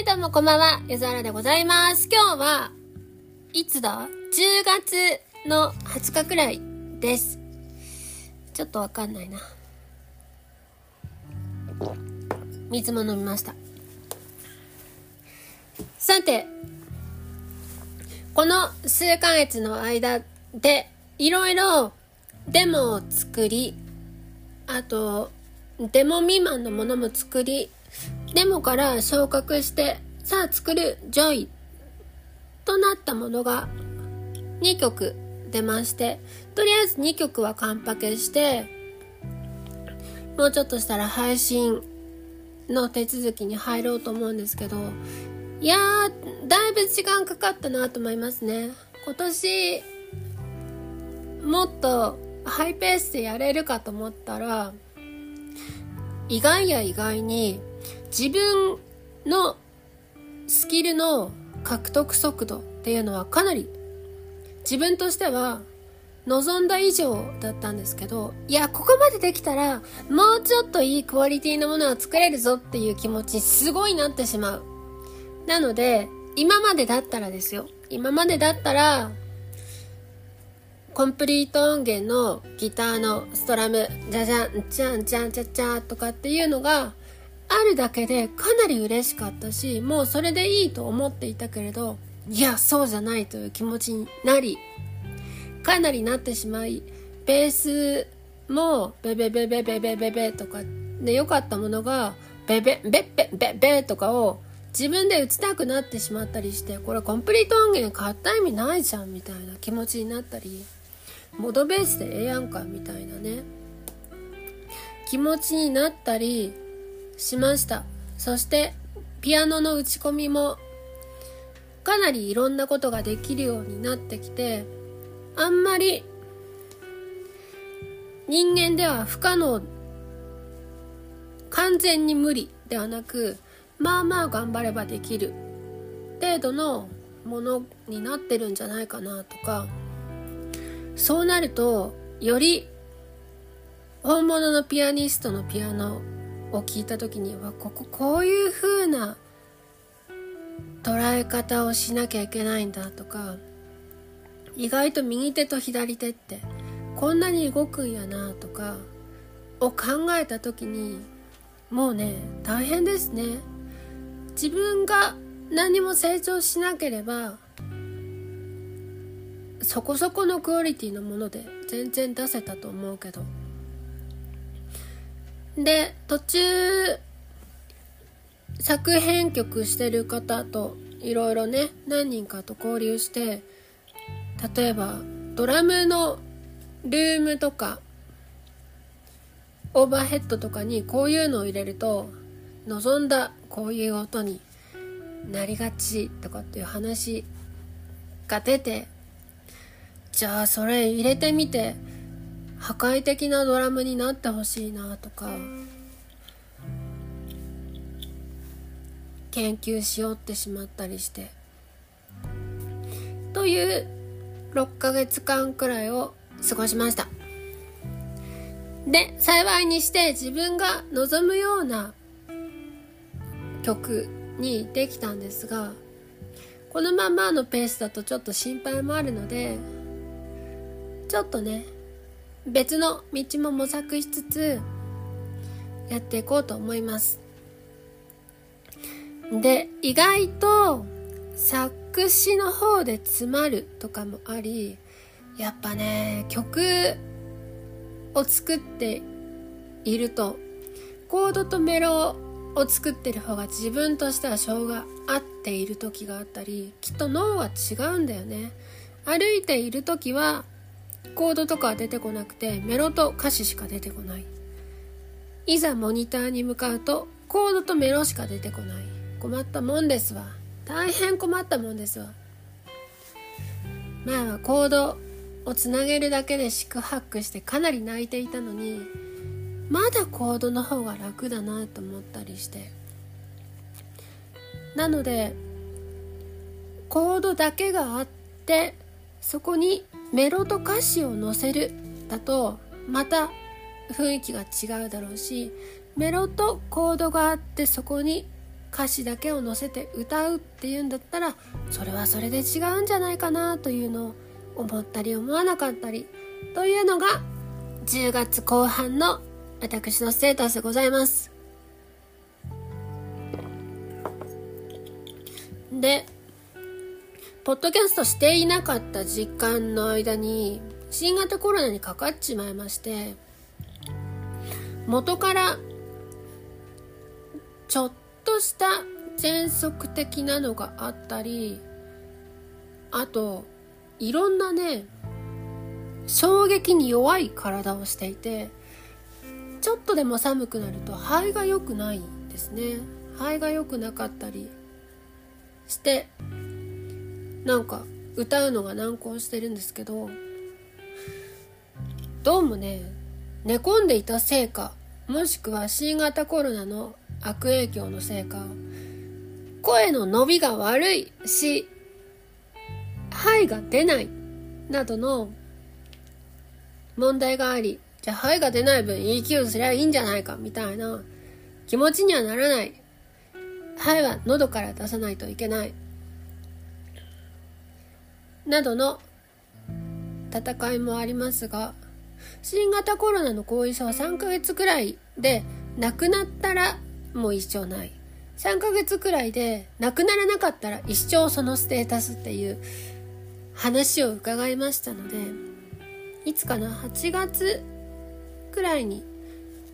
い、どうもこんばんは。ゆずあらでございます。今日は、いつだ ?10 月の20日くらいです。ちょっとわかんないな。水も飲みました。さて、この数ヶ月の間で、いろいろデモを作り、あと、デモ未満のものも作り、デモから昇格して、さあ作るぞいとなったものが2曲出まして、とりあえず2曲は完パケして、もうちょっとしたら配信の手続きに入ろうと思うんですけど、いやー、だいぶ時間かかったなと思いますね。今年、もっとハイペースでやれるかと思ったら、意外や意外に自分のスキルの獲得速度っていうのはかなり自分としては望んだ以上だったんですけど、いや、ここまでできたらもうちょっといいクオリティのものを作れるぞっていう気持ちすごいなってしまう。なので、今までだったらですよ。今までだったら、コンプリート音源のギターのストラム、じゃじゃん、じゃんじゃんじゃじゃとかっていうのがあるだけでかなり嬉しかったし、もうそれでいいと思っていたけれど、いや、そうじゃないという気持ちになり、かなりなってしまい、ベースもベベベベベベベベとかで良かったものが、ベベベベベベとかを自分で打ちたくなってしまったりして、これコンプリート音源買った意味ないじゃんみたいな気持ちになったり、モードベースでええやんかみたいなね。気持ちになったりしました。そしてピアノの打ち込みもかなりいろんなことができるようになってきてあんまり人間では不可能完全に無理ではなくまあまあ頑張ればできる程度のものになってるんじゃないかなとかそうなると、より本物のピアニストのピアノを聴いた時には、こここういう風な捉え方をしなきゃいけないんだとか、意外と右手と左手ってこんなに動くんやなとかを考えた時に、もうね、大変ですね。自分が何も成長しなければ、そこそこのクオリティのもので全然出せたと思うけど。で途中作編曲してる方といろいろね何人かと交流して例えばドラムのルームとかオーバーヘッドとかにこういうのを入れると望んだこういう音になりがちとかっていう話が出てじゃあそれ入れてみて破壊的なドラムになってほしいなとか研究しようってしまったりして。という6ヶ月間くらいを過ごしました。で幸いにして自分が望むような曲にできたんですがこのままのペースだとちょっと心配もあるのでちょっとね別の道も模索しつつやっていこうと思います。で意外と作詞の方で詰まるとかもありやっぱね曲を作っているとコードとメロを作ってる方が自分としては性が合っている時があったりきっと脳は違うんだよね。歩いている時はコードとかは出てこなくてメロと歌詞しか出てこない。いざモニターに向かうとコードとメロしか出てこない。困ったもんですわ。大変困ったもんですわ。前はコードをつなげるだけで四苦八苦してかなり泣いていたのにまだコードの方が楽だなと思ったりして。なのでコードだけがあってそこにメロと歌詞を載せるだとまた雰囲気が違うだろうしメロとコードがあってそこに歌詞だけを載せて歌うっていうんだったらそれはそれで違うんじゃないかなというのを思ったり思わなかったりというのが10月後半の私のステータスでございます。で、ポッドキャストしていなかった時間の間に新型コロナにかかっちまいまして元からちょっとした喘息的なのがあったりあといろんなね衝撃に弱い体をしていてちょっとでも寒くなると肺が良くないんですね。肺が良くなかったりしてなんか歌うのが難航してるんですけどどうもね寝込んでいたせいかもしくは新型コロナの悪影響のせいか声の伸びが悪いし肺が出ないなどの問題がありじゃあ肺が出ない分 EQ すりゃいいんじゃないかみたいな気持ちにはならない。肺は喉から出さないといけない。などの戦いもありますが新型コロナの後遺症は3ヶ月くらいで亡くなったらもう一生ない。3ヶ月くらいで亡くならなかったら一生そのステータスっていう話を伺いましたのでいつかな8月くらいに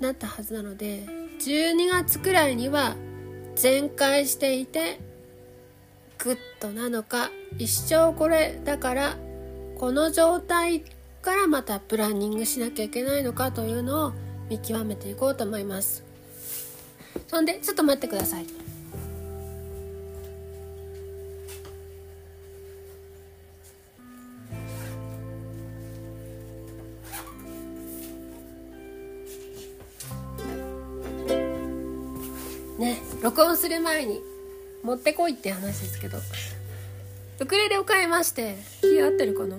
なったはずなので12月くらいには全開していてグッドなのか一生これだからこの状態からまたプランニングしなきゃいけないのかというのを見極めていこうと思います。そんでちょっと待ってください。ね録音する前に持ってこいって話ですけど。ウクレレを買いまして気合ってるかな？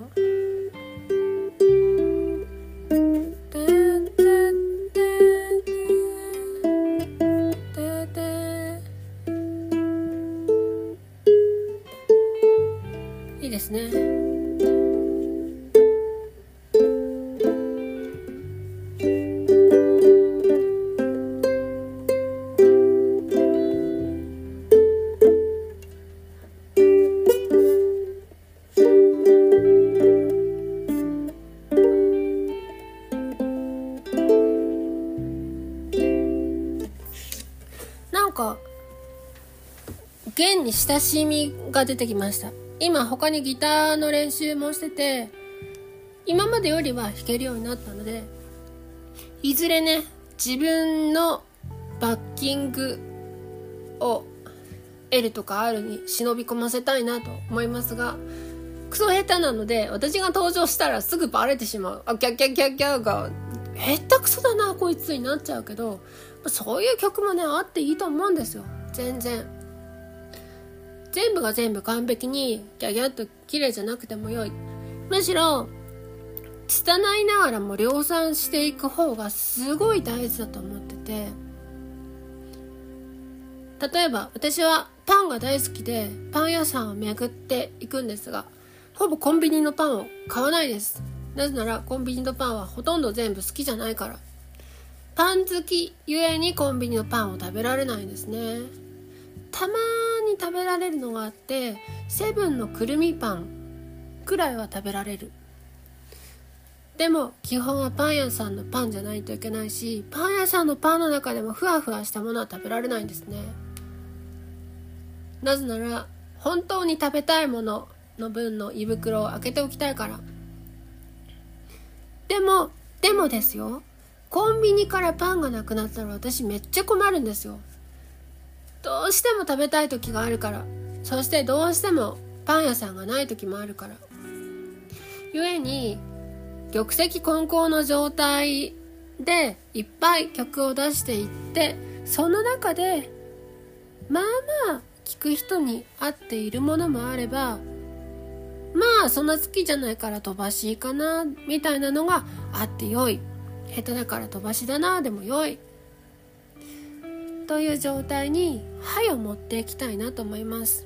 に親しみが出てきました。今他にギターの練習もしてて今までよりは弾けるようになったのでいずれね自分のバッキングを L とか R に忍び込ませたいなと思いますがクソ下手なので私が登場したらすぐバレてしまう。あキャッキャッキャキャが下手くそだなこいつになっちゃうけどそういう曲もねあっていいと思うんですよ。全然。全部が全部完璧にギャギャッと綺麗じゃなくても良い。むしろ拙いながらも量産していく方がすごい大事だと思ってて。例えば私はパンが大好きでパン屋さんを巡っていくんですがほぼコンビニのパンを買わないです。なぜならコンビニのパンはほとんど全部好きじゃないから。パン好きゆえにコンビニのパンを食べられないんですね。たまに食べられるのがあってセブンのくるみパンくらいは食べられる。でも基本はパン屋さんのパンじゃないといけないしパン屋さんのパンの中でもふわふわしたものは食べられないんですね。なぜなら本当に食べたいものの分の胃袋を開けておきたいから。でもでもですよ。コンビニからパンがなくなったら私めっちゃ困るんですよ。どうしても食べたい時があるから。そしてどうしてもパン屋さんがない時もあるから。故に玉石混交の状態でいっぱい曲を出していってその中でまあまあ聴く人に合っているものもあればまあそんな好きじゃないから飛ばしいかなみたいなのがあってよい。下手だから飛ばしだなでもよい。という状態に歯を持っていきたいなと思います。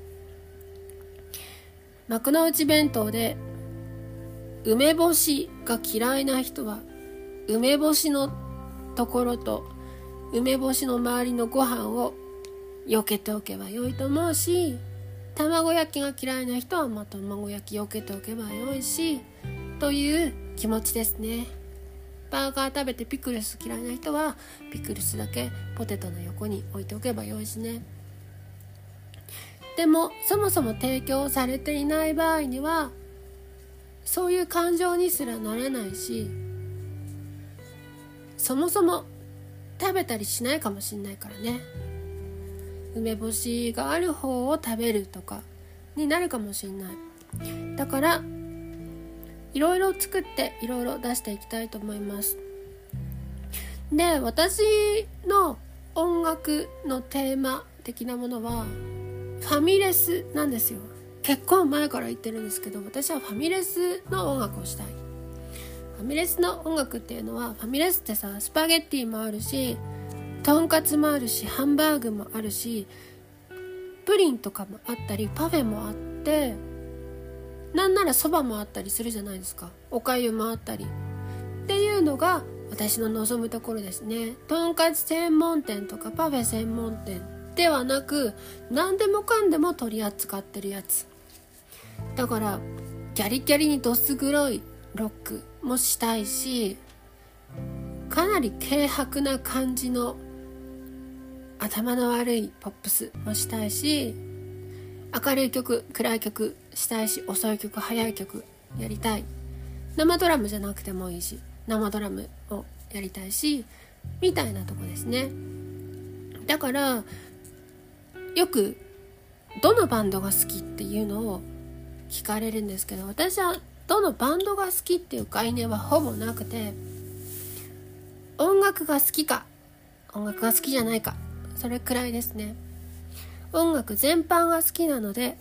幕の内弁当で梅干しが嫌いな人は梅干しのところと梅干しの周りのご飯を避けておけばよいと思うし卵焼きが嫌いな人はまあ卵焼き避けておけばよいしという気持ちですね。バーガー食べてピクルス嫌いな人はピクルスだけポテトの横に置いておけばよいしね。でもそもそも提供されていない場合にはそういう感情にすらならないしそもそも食べたりしないかもしんないからね。梅干しがある方を食べるとかになるかもしんない。だからいろいろ作っていろいろ出していきたいと思います。で私の音楽のテーマ的なものはファミレスなんですよ。結構前から言ってるんですけど私はファミレスの音楽をしたい。ファミレスの音楽っていうのはファミレスってさスパゲッティもあるしとんかつもあるしハンバーグもあるしプリンとかもあったりパフェもあってなんならそばもあったりするじゃないですか。おかゆもあったり。っていうのが私の望むところですね。とんかつ専門店とかパフェ専門店ではなく何でもかんでも取り扱ってるやつ。だからギャリギャリにどす黒いロックもしたいしかなり軽薄な感じの頭の悪いポップスもしたいし明るい曲暗い曲したいし遅い曲速い曲やりたい。生ドラムじゃなくてもいいし生ドラムをやりたいしみたいなとこですね。だからよくどのバンドが好きっていうのを聞かれるんですけど私はどのバンドが好きっていう概念はほぼなくて音楽が好きか音楽が好きじゃないかそれくらいですね。音楽全般が好きなので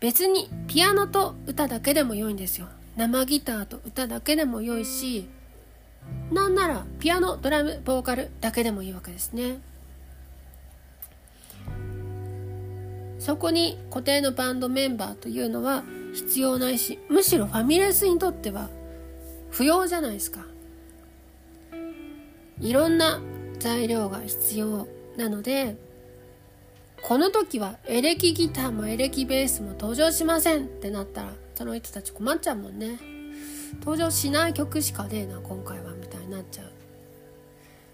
別にピアノと歌だけでも良いんですよ。生ギターと歌だけでも良いしなんならピアノドラムボーカルだけでもいいわけですね。そこに固定のバンドメンバーというのは必要ないしむしろファミレスにとっては不要じゃないですか。いろんな材料が必要なのでこの時はエレキギターもエレキベースも登場しませんってなったらその人たち困っちゃうもんね。登場しない曲しかねえな今回はみたいになっちゃう。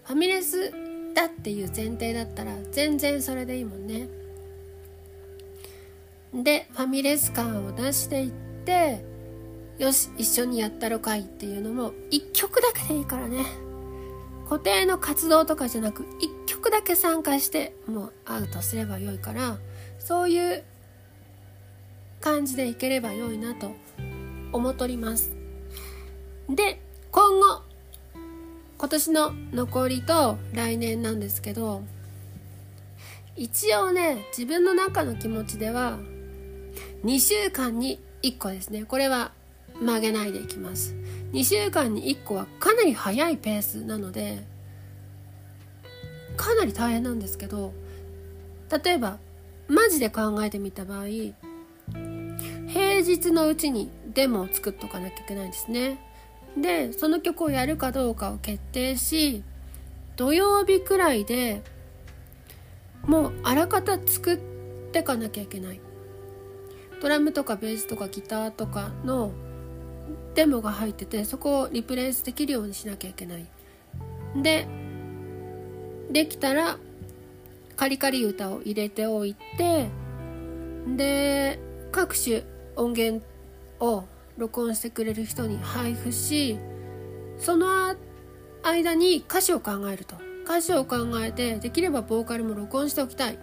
ファミレスだっていう前提だったら全然それでいいもんね。でファミレス感を出していってよし一緒にやったろかいっていうのも1曲だけでいいからね。固定の活動とかじゃなく1曲だけ参加してもうアウトすればよいからそういう感じでいければよいなと思っております。で今後今年の残りと来年なんですけど一応ね自分の中の気持ちでは2週間に1個ですね。これは曲げないでいきます。2週間に1個はかなり早いペースなのでかなり大変なんですけど例えばマジで考えてみた場合平日のうちにデモを作っとかなきゃいけないんですね。でその曲をやるかどうかを決定し土曜日くらいでもうあらかた作ってかなきゃいけない。ドラムとかベースとかギターとかのデモが入っててそこをリプレイスできるようにしなきゃいけないでできたらカリカリ歌を入れておいてで各種音源を録音してくれる人に配布しその間に歌詞を考えると。歌詞を考えてできればボーカルも録音しておきたい。っ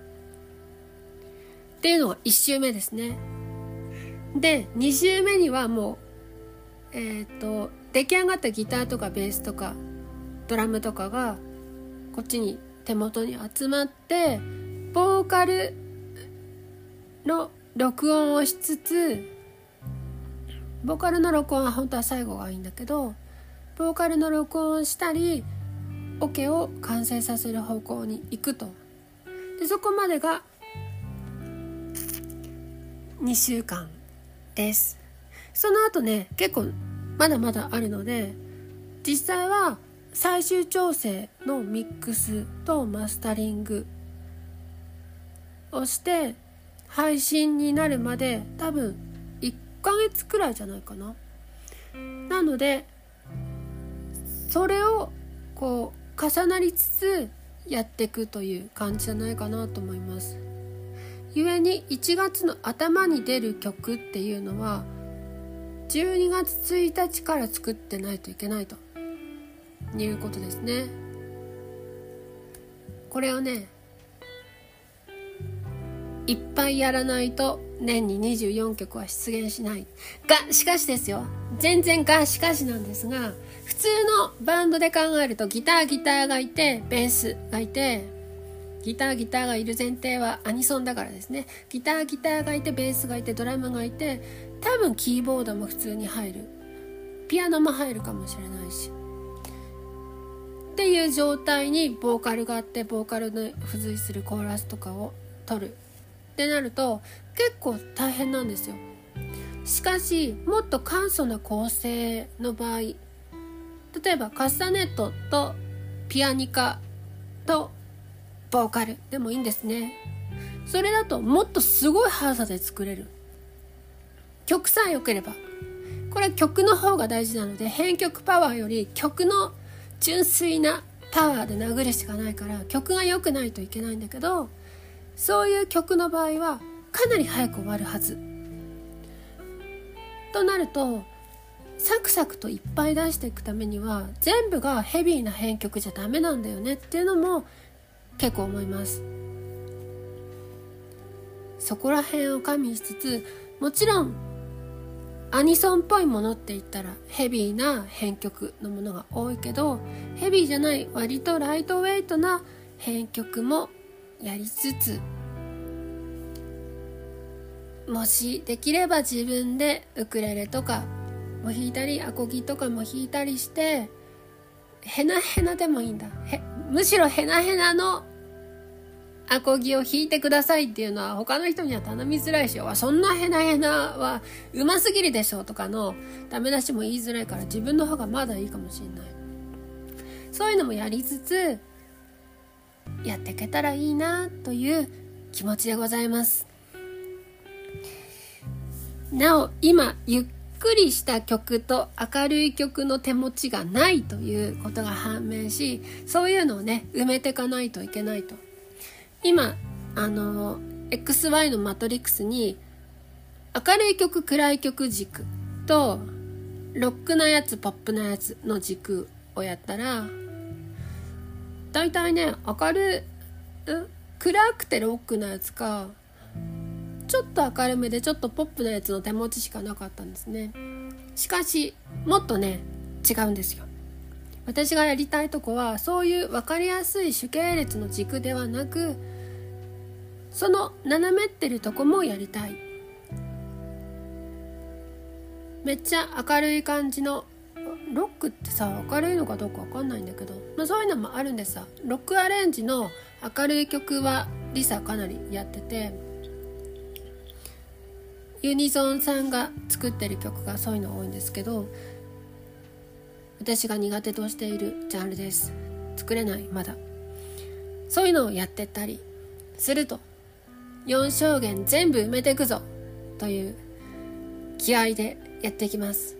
ていうのが1周目ですね。で2週目にはもうえっ、ー、と出来上がったギターとかベースとかドラムとかがこっちに手元に集まってボーカルの録音をしつつボーカルの録音は本当は最後がいいんだけどボーカルの録音をしたりオ、ケを完成させる方向に行くと。でそこまでが2週間です。その後ね結構まだまだあるので実際は最終調整のミックスとマスタリングをして配信になるまで多分1ヶ月くらいじゃないかな。なのでそれをこう重なりつつやっていくという感じじゃないかなと思います。故に1月の頭に出る曲っていうのは12月1日から作ってないといけないと。いうことですね。これをねいっぱいやらないと年に24曲は出現しない。がしかしですよ。全然がしかしなんですが普通のバンドで考えるとギターギターがいてベースがいてギターギターがいる前提はアニソンだからですね。ギターギターがいてベースがいてドラムがいて多分キーボードも普通に入る。ピアノも入るかもしれないし。っていう状態にボーカルがあってボーカルの付随するコーラスとかを取る。ってなると結構大変なんですよ。しかしもっと簡素な構成の場合例えばカスタネットとピアニカとボーカル。でもいいんですね。それだともっとすごい速さで作れる。曲さえ良ければ。これは曲の方が大事なので編曲パワーより曲の純粋なパワーで殴るしかないから曲が良くないといけないんだけどそういう曲の場合はかなり早く終わるはず。となるとサクサクといっぱい出していくためには全部がヘビーな編曲じゃダメなんだよねっていうのも結構思います。そこら辺を加味しつつもちろんアニソンっぽいものって言ったらヘビーな編曲のものが多いけどヘビーじゃない割とライトウェイトな編曲もやりつつもしできれば自分でウクレレとかも弾いたりアコギとかも弾いたりしてヘナヘナでもいいんだ。むしろヘナヘナのアコギを弾いてくださいっていうのは他の人には頼みづらいしそんなヘナヘナはうますぎるでしょとかのダメ出しも言いづらいから自分の方がまだいいかもしれない。そういうのもやりつつやっていけたらいいなという気持ちでございます。なお今ゆっくりした曲と明るい曲の手持ちがないということが判明しそういうのをね埋めていかないといけないと。今あの XY のマトリックスに明るい曲暗い曲軸とロックなやつポップなやつの軸をやったら大体ね明るい暗くてロックなやつかちょっと明るめでちょっとポップなやつの手持ちしかなかったんですね。しかしもっとね違うんですよ。私がやりたいとこはそういう分かりやすい主系列の軸ではなくその斜めってるとこもやりたい。めっちゃ明るい感じのロックってさ明るいのかどうか分かんないんだけど、まあ、そういうのもあるんでさロックアレンジの明るい曲はリサかなりやっててユニゾンさんが作ってる曲がそういうの多いんですけど私が苦手としているジャンルです。作れないまだ。そういうのをやってたりすると4証言全部埋めていくぞ。という気合でやっていきます。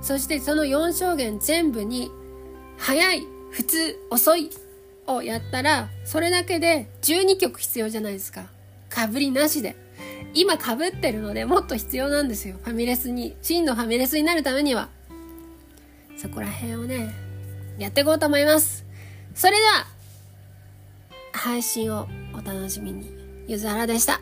そしてその4証言全部に早い普通遅いをやったらそれだけで12曲必要じゃないですか。かぶりなしで。今かぶってるのでもっと必要なんですよ。ファミレスに真のファミレスになるためには。そこら辺をねやっていこうと思います。それでは配信をお楽しみに。ゆずはらでした。